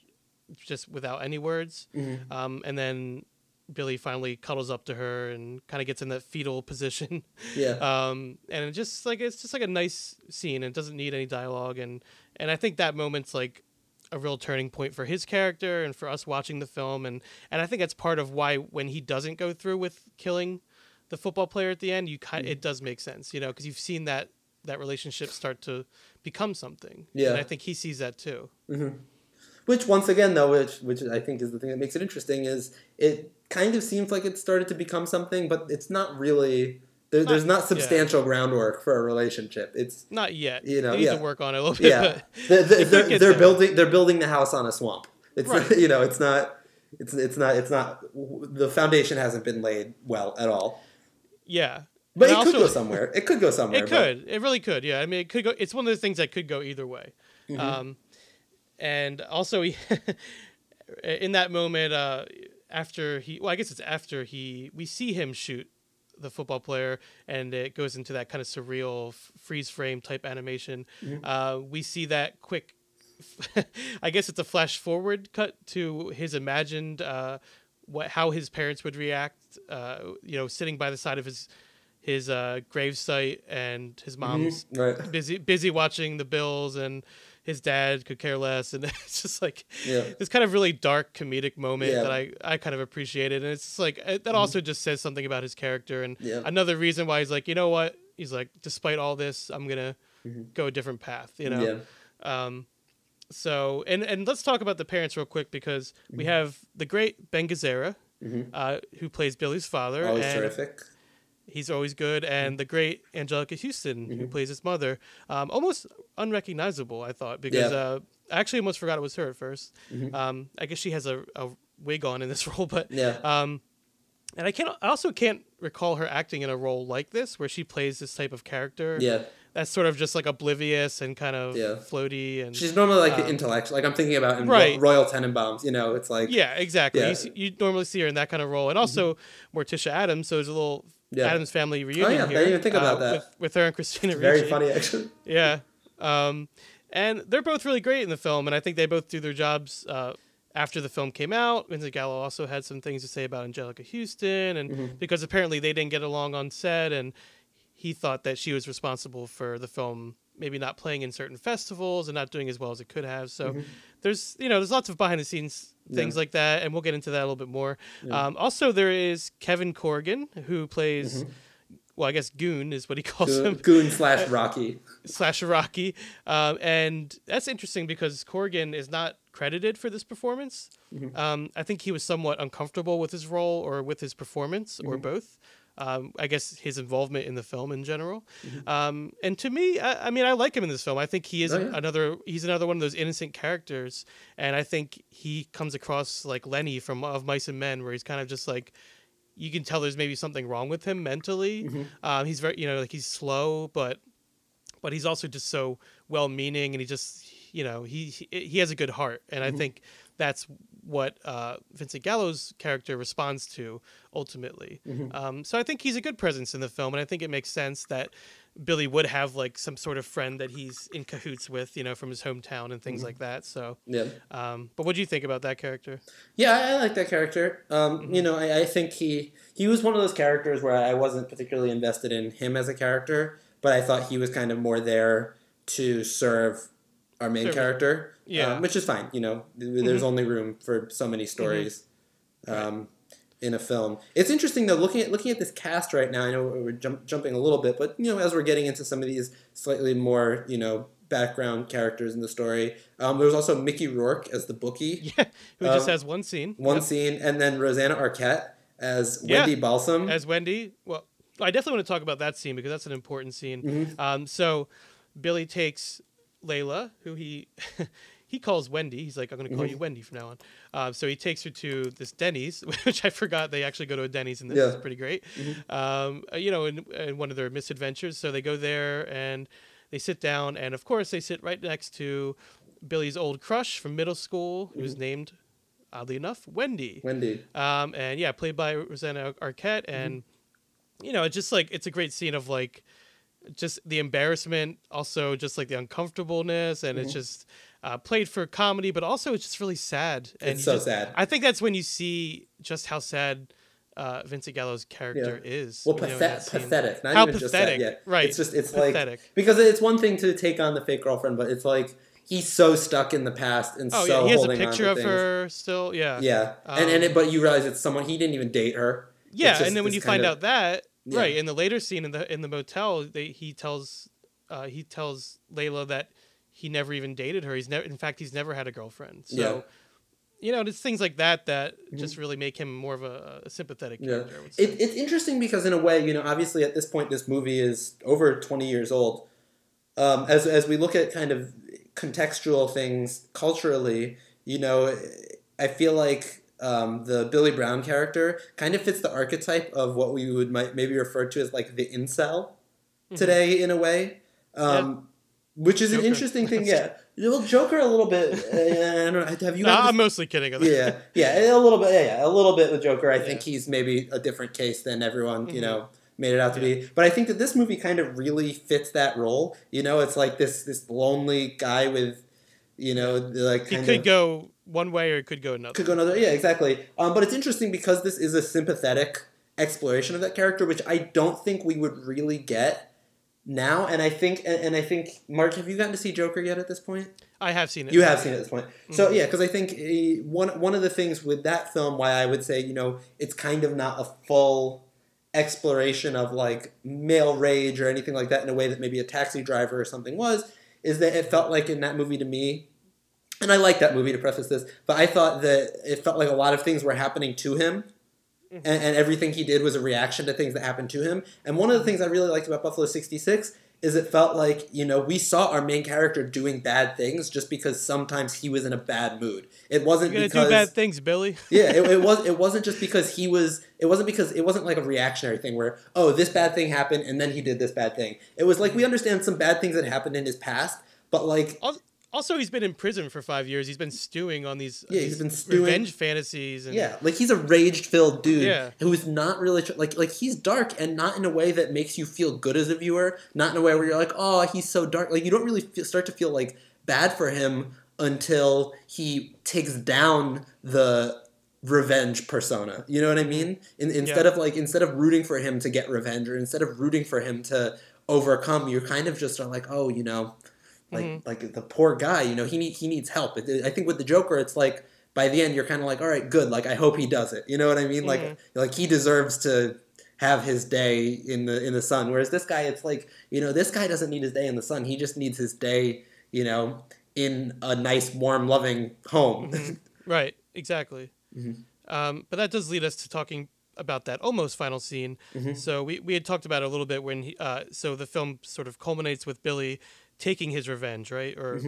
just without any words. mhm. Um, and then Billy finally cuddles up to her and kind of gets in that fetal position. Yeah. Um, and it just like it's just like a nice scene. and It doesn't need any dialogue, and and I think that moment's like a real turning point for his character and for us watching the film. And and I think that's part of why when he doesn't go through with killing the football player at the end, you kind it does make sense, you know, because you've seen that that relationship start to become something. Yeah. and I think he sees that too. Which once again though, which which I think is the thing that makes it interesting is it kind of seems like it started to become something, but it's not really. There, Not- there's not yeah. substantial groundwork for a relationship. It's Not yet. You know, he needs yeah. to work on it a little bit. yeah, but they're, they're, they're, get they're there. building they're building the house on a swamp. It's Right. you know it's not it's it's not it's not the foundation hasn't been laid well at all. Yeah. But And it could go somewhere. It could go somewhere. It but- could. It really could. Yeah. I mean, it could go. It's one of those things that could go either way. Mm-hmm. Um, and also, he, in that moment, uh, after he, well, I guess it's after he, we see him shoot the football player, and it goes into that kind of surreal f- freeze frame type animation. Mm-hmm. Uh, we see that quick. I guess it's a flash forward cut to his imagined uh, what how his parents would react. Uh, you know, sitting by the side of his his uh, gravesite, and his mom's Mm-hmm. right. busy busy watching the Bills, and his dad could care less, and it's just like Yeah. this kind of really dark comedic moment Yeah. Mm-hmm. that I I kind of appreciated, and it's just like it, that also just says something about his character, and Yeah. another reason why he's like, you know what, he's like, despite all this, I'm gonna Mm-hmm. go a different path, you know. Yeah. Um, so and and let's talk about the parents real quick because we Mm-hmm. have the great Ben Gazzara, uh, who plays Billy's father. Always and terrific. He's always good, and the great Anjelica Huston, who plays his mother, um, almost unrecognizable. I thought because Yeah. uh, I actually almost forgot it was her at 1st Um, I guess she has a, a wig on in this role, but Yeah. um, and I can't. I also can't recall her acting in a role like this, where she plays this type of character. Yeah. that's sort of just like oblivious and kind of Yeah. floaty and She's normally like the intellectual. Like I'm thinking about in Ro- Um, Right. Royal Tenenbaums. You know, it's like Yeah, exactly. Yeah. You, see, you normally see her in that kind of role, and also Morticia Addams. So there's a little Yeah. Oh, Addams family reunion yeah, I here. didn't even think about uh, that. with, with her and Christina very funny actually. Yeah, um, and they're both really great in the film, and I think they both do their jobs. Uh, after the film came out, Vincent Gallo also had some things to say about Anjelica Huston, and Mm-hmm. because apparently they didn't get along on set, and he thought that she was responsible for the film maybe not playing in certain festivals and not doing as well as it could have. So there's you know there's lots of behind the scenes things Yeah. like that, and we'll get into that a little bit more. Um, also, there is Kevin Corrigan who plays. Well, I guess Goon is what he calls Goon, him Goon slash Rocky. slash Rocky, um, and that's interesting because Corrigan is not credited for this performance. Um, I think he was somewhat uncomfortable with his role or with his performance or both. Um, I guess his involvement in the film in general, um, and to me, I, I mean, I like him in this film. I think he is Oh, yeah. another. He's another one of those innocent characters, and I think he comes across like Lenny from Of Mice and Men, where he's kind of just like you can tell there's maybe something wrong with him mentally. Um, he's very, you know, like he's slow, but but he's also just so well-meaning, and he just, you know, he he, he has a good heart, and I think that's what uh, Vincent Gallo's character responds to ultimately. Um, so I think he's a good presence in the film, and I think it makes sense that Billy would have like some sort of friend that he's in cahoots with, you know, from his hometown and things like that. So, Yeah. um, but what do you think about that character? Yeah, I, I like that character. Um, Mm-hmm. You know, I, I think he he was one of those characters where I wasn't particularly invested in him as a character, but I thought he was kind of more there to serve our main Serve- character. Yeah. um, which is fine. You know, th- there's only room for so many stories. Um, in a film, it's interesting though. Looking at looking at this cast right now, I know we're jump, jumping a little bit, but you know, as we're getting into some of these slightly more you know background characters in the story, um, there was also Mickey Rourke as the bookie Yeah, who just Um, has one scene. one Yep. scene, and then Rosanna Arquette as Yeah. Wendy Balsam. as Wendy. Well, I definitely want to talk about that scene because that's an important scene. Mm-hmm. Um, so Billy takes Layla, who he he calls Wendy. He's like, I'm going to call Mm-hmm. you Wendy from now on. Um, so he takes her to this Denny's, which I forgot they actually go to a Denny's, and this Yeah. Mm-hmm. is pretty great. Um, uh, you know, in, in one of their misadventures. So they go there and they sit down, and of course they sit right next to Billy's old crush from middle school, who's Mm-hmm. named, oddly enough, Wendy. Wendy. Um, and yeah, played by Rosanna Arquette, and you know, it's just like it's a great scene of like just the embarrassment, also just like the uncomfortableness, and it's just uh, played for comedy, but also it's just really sad. And It's so just- sad. I think that's when you see just how sad uh, Vincent Gallo's character is. Well, know, pathet- scene. pathetic. Not How even just pathetic, that yet. right. It's just it's Pathetic. like because it's one thing to take on the fake girlfriend, but it's like he's so stuck in the past and Oh so yeah, he has a picture of things. her still. Yeah. Yeah, and and it, but you realize it's someone he didn't even date her. Yeah, just and then when you find of- out that Yeah. right in the later scene in the in the motel, they, he tells uh, he tells Layla that he never even dated her. He's never, in fact, he's never had a girlfriend. So, Yeah. you know, it's things like that that just really make him more of a, a sympathetic Mm-hmm. Yeah, character. I would say. it, it's interesting because in a way, you know, obviously at this point, this movie is over twenty years old. Um, as as we look at kind of contextual things culturally, you know, I feel like um, the Billy Brown character kind of fits the archetype of what we would might maybe refer to as like the incel today in a way. Um, Which is Mm-hmm. Joker. an interesting thing, yeah. Well, Joker a little bit. Uh, I don't know. Have you? No, I'm mostly kidding. yeah, yeah, a little bit. Yeah, yeah, a little bit with Joker. I think he's maybe a different case than everyone you know made it out to be. But I think that this movie kind of really fits that role. You know, it's like this this lonely guy with, you know, like He could of go one way or it could go another. could go another. Yeah, exactly. Um, but it's interesting because this is a sympathetic exploration of that character, which I don't think we would really get now. And I think, and, I think, Mark, have you gotten to see Joker yet at this point? I have seen it. You have seen it at this point. So Mm-hmm. yeah, because I think eh, one one of the things with that film, why I would say you know it's kind of not a full exploration of like male rage or anything like that in a way that maybe a taxi driver or something was, is that it felt like in that movie to me, and I like that movie to preface this, but I thought that it felt like a lot of things were happening to him, and, and everything he did was a reaction to things that happened to him. And one of the things I really liked about Buffalo '66 is it felt like you know we saw our main character doing bad things just because sometimes he was in a bad mood. It wasn't You're because do bad things, Billy. yeah, it, it was. It wasn't just because he was. It wasn't because it wasn't like a reactionary thing where oh this bad thing happened and then he did this bad thing. It was like we understand some bad things that happened in his past, but like Also, he's been in prison for five years. He's been stewing on these, Yeah, he's been stewing- revenge fantasies. And, yeah, like he's a rage filled dude Yeah. who's not really tr- like like he's dark and not in a way that makes you feel good as a viewer. Not in a way where you're like oh he's so dark. Like you don't really feel, start to feel like bad for him until he takes down the revenge persona. You know what I mm-hmm. mean? In, instead Yeah. of like instead of rooting for him to get revenge or instead of rooting for him to overcome, you kind of just are like, oh, you know, like Mm-hmm. like the poor guy, you know, he need, he needs help. I think with the Joker, it's like by the end you're kind of like, all right, good. Like I hope he does it. You know what I mean? Like Mm-hmm. like he deserves to have his day in the in the sun. Whereas this guy, it's like you know, this guy doesn't need his day in the sun. He just needs his day, you know, in a nice, warm, loving home. Right, exactly. Mm-hmm. Um, but that does lead us to talking about that almost final scene. Mm-hmm. So we, we had talked about it a little bit when he, uh, so the film sort of culminates with Billy taking his revenge, right, or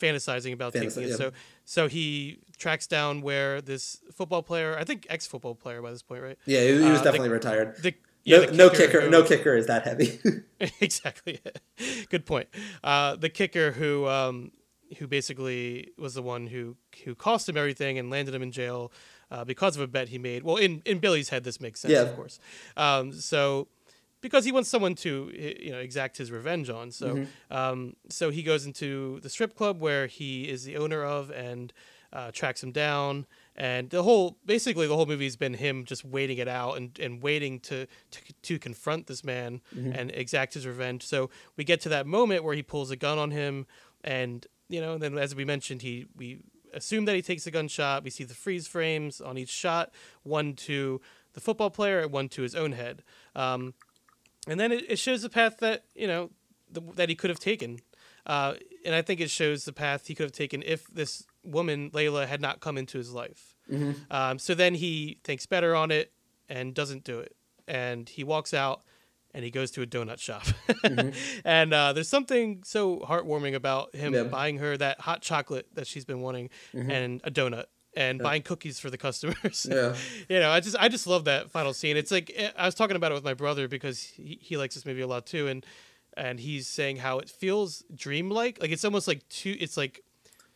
fantasizing about taking it. Mm-hmm. yeah. So so he tracks down where this football player, I think ex football player by this point, right? yeah, he, he was Uh, the- definitely retired. The yeah, no, the no kicker, who- no kicker is that heavy. exactly. Good point. Uh, the kicker who um, who basically was the one who who cost him everything and landed him in jail uh, because of a bet he made. Well, in in Billy's head, this makes sense, Yeah. of course. Um, so because he wants someone to eh, you know exact his revenge on. So Mm-hmm. um, so he goes into the strip club where he is the owner of and uh, tracks him down. And the whole, basically, the whole movie's been him just waiting it out and, and waiting to, to to confront this man Mm-hmm. and exact his revenge. So we get to that moment where he pulls a gun on him, and you know, and then as we mentioned, he we assume that he takes a gunshot. We see the freeze frames on each shot, one to the football player and one to his own head. Um, and then it, it shows the path that you know the, that he could have taken. Uh, and i think it shows the path he could have taken if this woman layla had not come into his life. Um, so then he thinks better on it and doesn't do it. And he walks out and he goes to a donut shop. And uh, there's something so heartwarming about him Yeah. buying her that hot chocolate that she's been wanting and a donut and buying cookies for the customers Yeah. you know, I just I just love that final scene. It's like eh, I was talking about it with my brother because he, he likes this movie a lot too, and and he's saying how it feels dreamlike. Like it's almost like too. It's like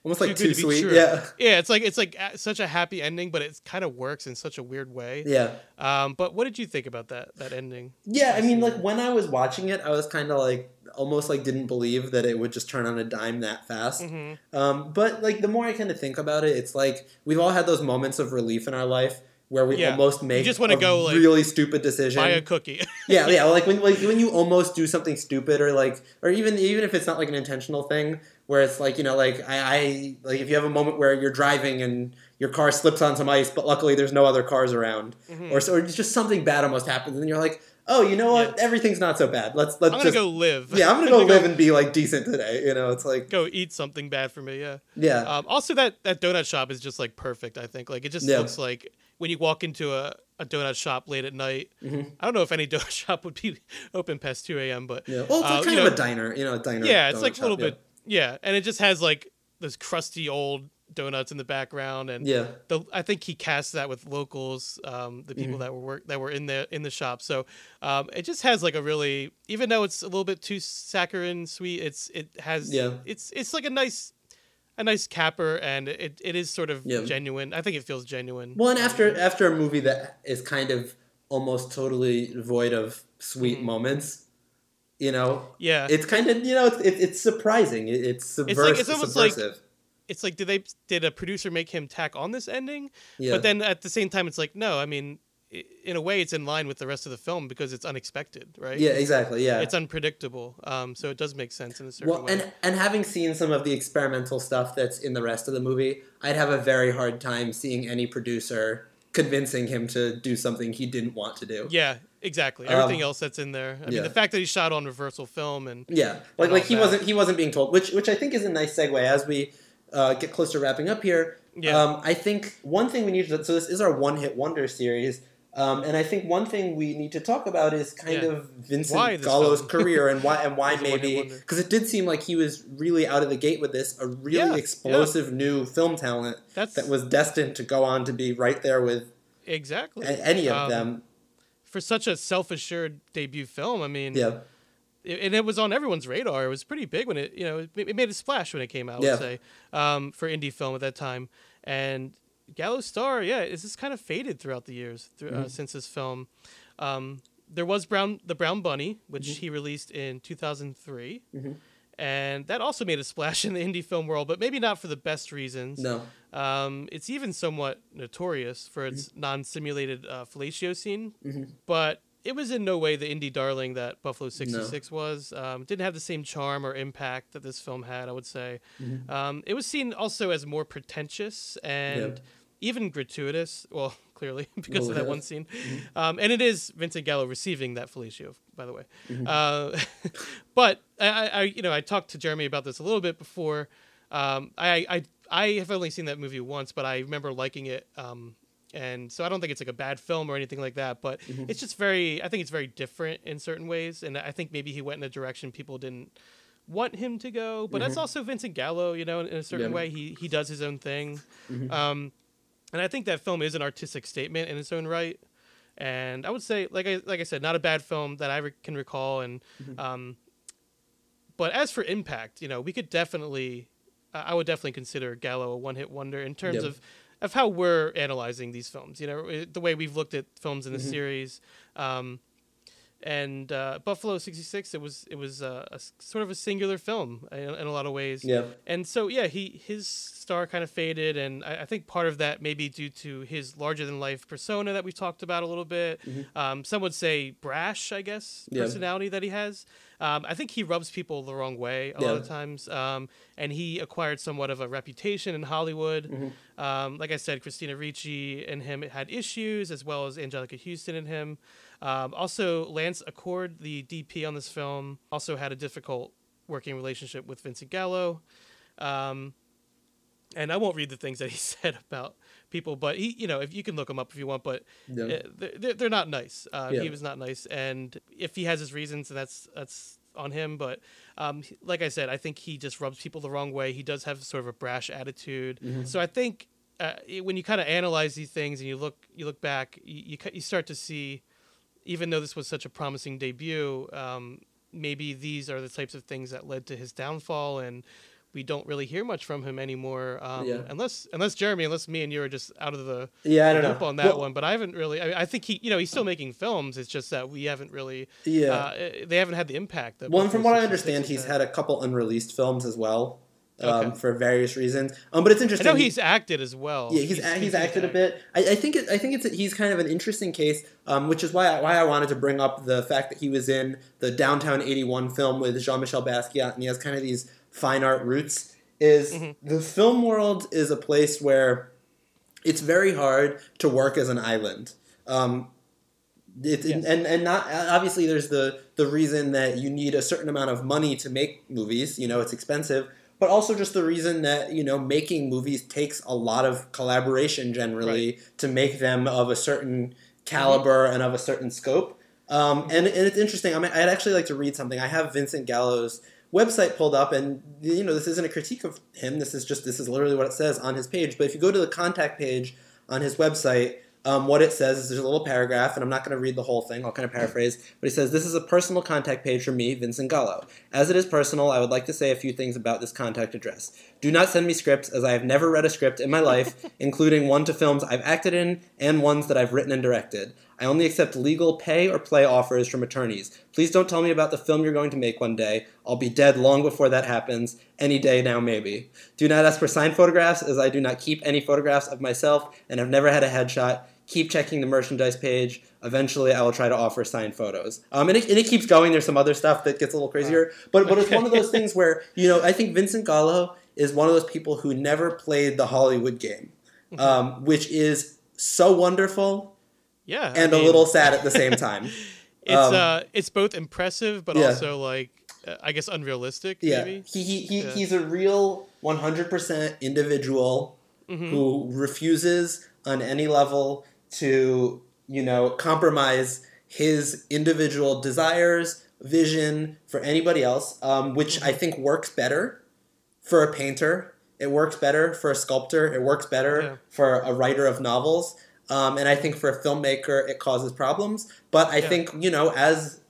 Almost like too too to sweet. true. Yeah. yeah. It's like it's like such a happy ending, but it kind of works in such a weird way. Yeah. Um, but what did you think about that that ending? Yeah, I mean, like when I was watching it, I was kind of like almost like didn't believe that it would just turn on a dime that fast. Mm-hmm. Um, but like the more I kind of think about it, it's like we've all had those moments of relief in our life where we Yeah. almost You make just wanna go, like, really stupid decision. Buy a cookie. yeah, yeah, like when like when you almost do something stupid or like or even even if it's not like an intentional thing where it's like you know like I, I like if you have a moment where you're driving and your car slips on some ice but luckily there's no other cars around or so or just something bad almost happens and then you're like oh you know what Mm-hmm. Yeah. everything's not so bad let's let's I'm gonna just go live. yeah I'm gonna go live and be like decent today you know it's like go eat something bad for me. Yeah. yeah Um, also, that that donut shop is just like perfect. I think like it just Yeah. looks like when you walk into a, a donut shop late at night. Mm-hmm. I don't know if any donut shop would be open past two a.m. But yeah well it's uh, kind you of know, a diner you know a diner yeah, it's like a little yeah. bit yeah, and it just has like those crusty old donuts in the background and yeah the I think he cast that with locals, um, the Mm-hmm. people that were work that were in the in the shop. So um, it just has like a really, even though it's a little bit too saccharine sweet, it's it has Yeah. it's it's like a nice a nice capper and it, it is sort of Yeah. genuine. I think it feels genuine. Well, and after after a movie that is kind of almost totally void of sweet moments, you know, yeah, it's kind of you know it's, it, it's surprising. It, it's subversive. like- it's almost like- it's like did they did a producer make him tack on this ending? yeah. But then at the same time, it's like no. I mean, in a way, it's in line with the rest of the film because it's unexpected, right? yeah, exactly. Yeah. It's unpredictable. Um, so it does make sense in a certain well, way. and and having seen some of the experimental stuff that's in the rest of the movie, I'd have a very hard time seeing any producer convincing him to do something he didn't want to do. Yeah, exactly. Everything Um, else that's in there. I yeah. mean, the fact that he shot on reversal film and Yeah, like and like he that. wasn't he wasn't being told, which which I think is a nice segue as we uh, get close to wrapping up here, Yeah. um, I think one thing we need to so this is our one hit wonder series. Um, and I think one thing we need to talk about is kind Yeah. of Vincent Gallo's career and why and why Is a one-hit maybe because it did seem like he was really out of the gate with this a really Yeah, yeah. explosive new film talent That's that was destined to go on to be right there with exactly a- any of Um, them. for such a self-assured debut film. I mean, Yeah, it- and it was on everyone's radar. It was pretty big when it, you know, it, it made a splash when it came out. I Yeah. would say um, for indie film at that time, and Gallo's Star, yeah, it's just kind of faded throughout the years through, Mm-hmm. uh, since this film. Um, there was Brown, the Brown Bunny, which Mm-hmm. he released in 2003. And that also made a splash in the indie film world, but maybe not for the best reasons. no, Um, it's even somewhat notorious for its Mm-hmm. non-simulated uh, fellatio scene, but it was in no way the indie darling that Buffalo '66 was. Um, didn't have the same charm or impact that this film had. I would say Mm-hmm. um, it was seen also as more pretentious and Yeah. Even gratuitous. Well, clearly because Well, of that yeah. one scene, um, and it is Vincent Gallo receiving that fellatio, by the way. Uh, but I, I, you know, I talked to Jeremy about this a little bit before. Um, I, I, I have only seen that movie once, but I remember liking it. Um, and so I don't think it's like a bad film or anything like that, but it's just very, I think it's very different in certain ways. And I think maybe he went in a direction people didn't want him to go, but that's also Vincent Gallo, you know, in, a certain Yeah. way. He, he does his own thing. Um, and I think that film is an artistic statement in its own right. And I would say, like I like I said, not a bad film that I re- can recall. And um, but as for impact, you know, we could definitely, I I would definitely consider Gallo a one-hit wonder in terms Yep. of of how we're analyzing these films. You know, the way we've looked at films in the Mm-hmm. series. Um, and uh, Buffalo '66, it was it was uh, a sort of a singular film in, in a lot of ways. yeah, And so yeah, he his star kind of faded, and I, I think part of that may be due to his larger than life persona that we talked about a little bit. Um, some would say brash, I guess, Mm-hmm. Yeah. personality that he has. Um, I think he rubs people the wrong way a lot of times, um, and he acquired somewhat of a reputation in Hollywood. Mm-hmm. Um, like I said, Christina Ricci and him had issues, as well as Anjelica Huston and him. Um, also, Lance Acord, the DP on this film, also had a difficult working relationship with Vincent Gallo. Um, and I won't read the things that he said about people, but he, you know, if you can look them up if you want, but Yeah. uh, they're, they're not nice. Uh, Yeah. He was not nice, and if he has his reasons, then that's that's on him. But um, like I said, I think he just rubs people the wrong way. He does have sort of a brash attitude. Mm-hmm. So I think uh, when you kind of analyze these things and you look you look back, you, you you start to see, even though this was such a promising debut, um, maybe these are the types of things that led to his downfall and. We don't really hear much from him anymore, um, Yeah. unless unless Jeremy, unless me and you are just out of the yeah. I don't loop know on that Well, one. But I haven't really. I, I think he, you know, he's still making films. It's just that we haven't really. Yeah. Uh, they haven't had the impact. That Well, and from what I understand, he's had a couple unreleased films as well, um, Okay. for various reasons. Um, but it's interesting. I know he- he's acted as well. Yeah, he's he's, continued acted a bit. I, I think it, I think it's he's kind of an interesting case, um, which is why I, why I wanted to bring up the fact that he was in the Downtown '81 film with Jean Michel Basquiat, and he has kind of these fine art roots. Is Mm-hmm. the film world is a place where it's very hard to work as an island. Um, it, Yes. and and not obviously there's the the reason that you need a certain amount of money to make movies you know it's expensive but also just the reason that you know making movies takes a lot of collaboration generally to make them of a certain caliber and of a certain scope. Um, and, and it's interesting I mean, i'd actually like to read something. I have vincent gallo's website pulled up and you know this isn't a critique of him. This is just this is literally what it says on his page. But if you go to the contact page on his website um, what it says is there's a little paragraph, and I'm not going to read the whole thing. I'll kind of paraphrase. But he says, This is a personal contact page for me, Vincent Gallo. As it is personal, I would like to say a few things about this contact address. Do not send me scripts, as I have never read a script in my life, including one to films I've acted in and ones that I've written and directed. I only accept legal pay or play offers from attorneys. Please don't tell me about the film you're going to make one day. I'll be dead long before that happens. Any day now, maybe. Do not ask for signed photographs, as I do not keep any photographs of myself and have never had a headshot. Keep checking the merchandise page. Eventually, I will try to offer signed photos. Um, and, it, and it keeps going. There's some other stuff that gets a little crazier. But, but it's one of those things where, you know, I think Vincent Gallo is one of those people who never played the Hollywood game, um, which is so wonderful Yeah, I and a little sad at the same time. It's um, uh, it's both impressive, but yeah. also like uh, I guess unrealistic. Yeah, Maybe. he, he, he Yeah. he's a real 100% individual Mm-hmm. who refuses on any level to, you know, compromise his individual desires, vision for anybody else, um, which Mm-hmm. I think works better for a painter. It works better for a sculptor. It works better Yeah. for a writer of novels. Um, and I think for a filmmaker, it causes problems. But I Yeah. think, you know, as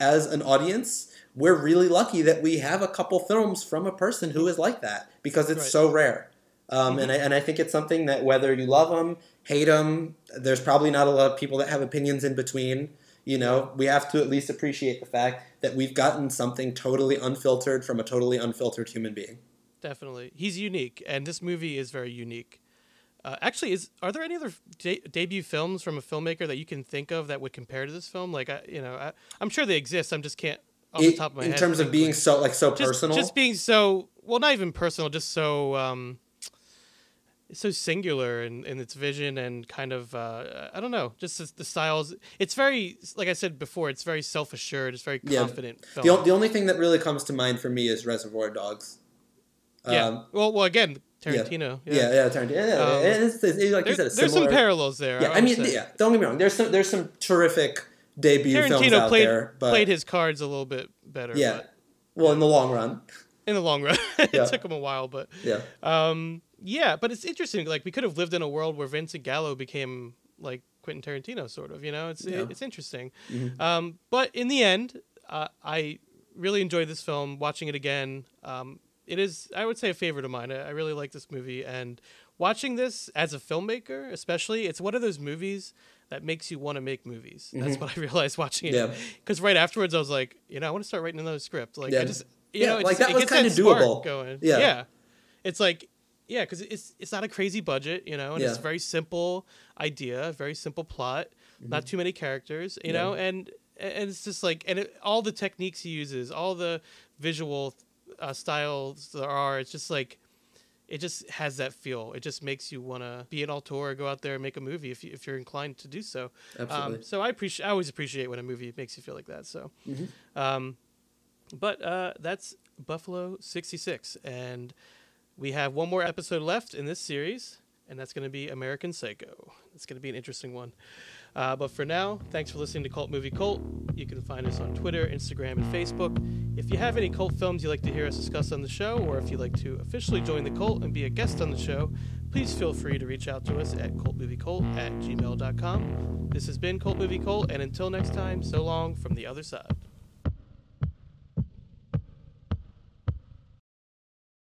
as an audience, we're really lucky that we have a couple films from a person who is like that because it's Right. so rare. Um, and, I, and I think it's something that whether you love them, hate them, there's probably not a lot of people that have opinions in between. You know, we have to at least appreciate the fact that we've gotten something totally unfiltered from a totally unfiltered human being. Definitely, he's unique, and this movie is very unique. Uh, actually, is are there any other de- debut films from a filmmaker that you can think of that would compare to this film? Like, I, you know, I, I'm sure they exist. I'm just can't off the top of my in head. terms of being like, so like so just, personal, just being so well, not even personal, just so um, it's so singular in, in its vision and kind of uh, I don't know, just the- styles. It's very like I said before, it's very self assured. It's very Yeah. confident. Film. the, the only thing that really comes to mind for me is Reservoir Dogs. yeah. Um, well, well, again, yeah. Tarantino. Yeah, yeah, Tarantino. Yeah, yeah, Um, it's, it's, it's- like There- you said, there's similar. some parallels there. Yeah, I would mean, say. yeah. Don't get me wrong. There's some there's some terrific debut films Tarantino out played there, but played his cards a little bit better. yeah. but Well, in the long run, in the long run, it Yeah. took him a while, but yeah, um, yeah. But it's interesting. Like we could have lived in a world where Vincent Gallo became like Quentin Tarantino, sort of. You know, it's Yeah. it's interesting. Mm-hmm. Um, but in the end, uh, I really enjoyed this film. Watching it again, um, it is I would say a favorite of mine. I, I really like this movie, and watching this as a filmmaker, especially, it's one of those movies that makes you want to make movies. That's what I realized watching it. Mm-hmm. Yeah. Because right afterwards, I was like, you know, I want to start writing another script. Like, Yeah. I just, you Yeah, know, it like, that it was gets kinda doable. Going. Yeah. yeah, it's like, yeah, because it's it's not a crazy budget, you know, and it's a very simple idea, very simple plot, not too many characters, you know, and and it's just like, and it, all the techniques he uses, all the visual uh, styles there are, it's just like it just has that feel. It just makes you want to be an auteur, go out there and make a movie if, you, if you're inclined to do so. Absolutely. Um, so I appreciate. I always appreciate when a movie makes you feel like that. So, Mm-hmm. um, but uh, that's Buffalo '66, and we have one more episode left in this series, and that's going to be American Psycho. It's going to be an interesting one. Uh, but for now, thanks for listening to Cult Movie Cult. You can find us on Twitter, Instagram, and Facebook. If you have any cult films you'd like to hear us discuss on the show, or if you'd like to officially join the cult and be a guest on the show, please feel free to reach out to us at cultmoviecult at gmail.com. This has been Cult Movie Cult, and until next time, so long from the other side.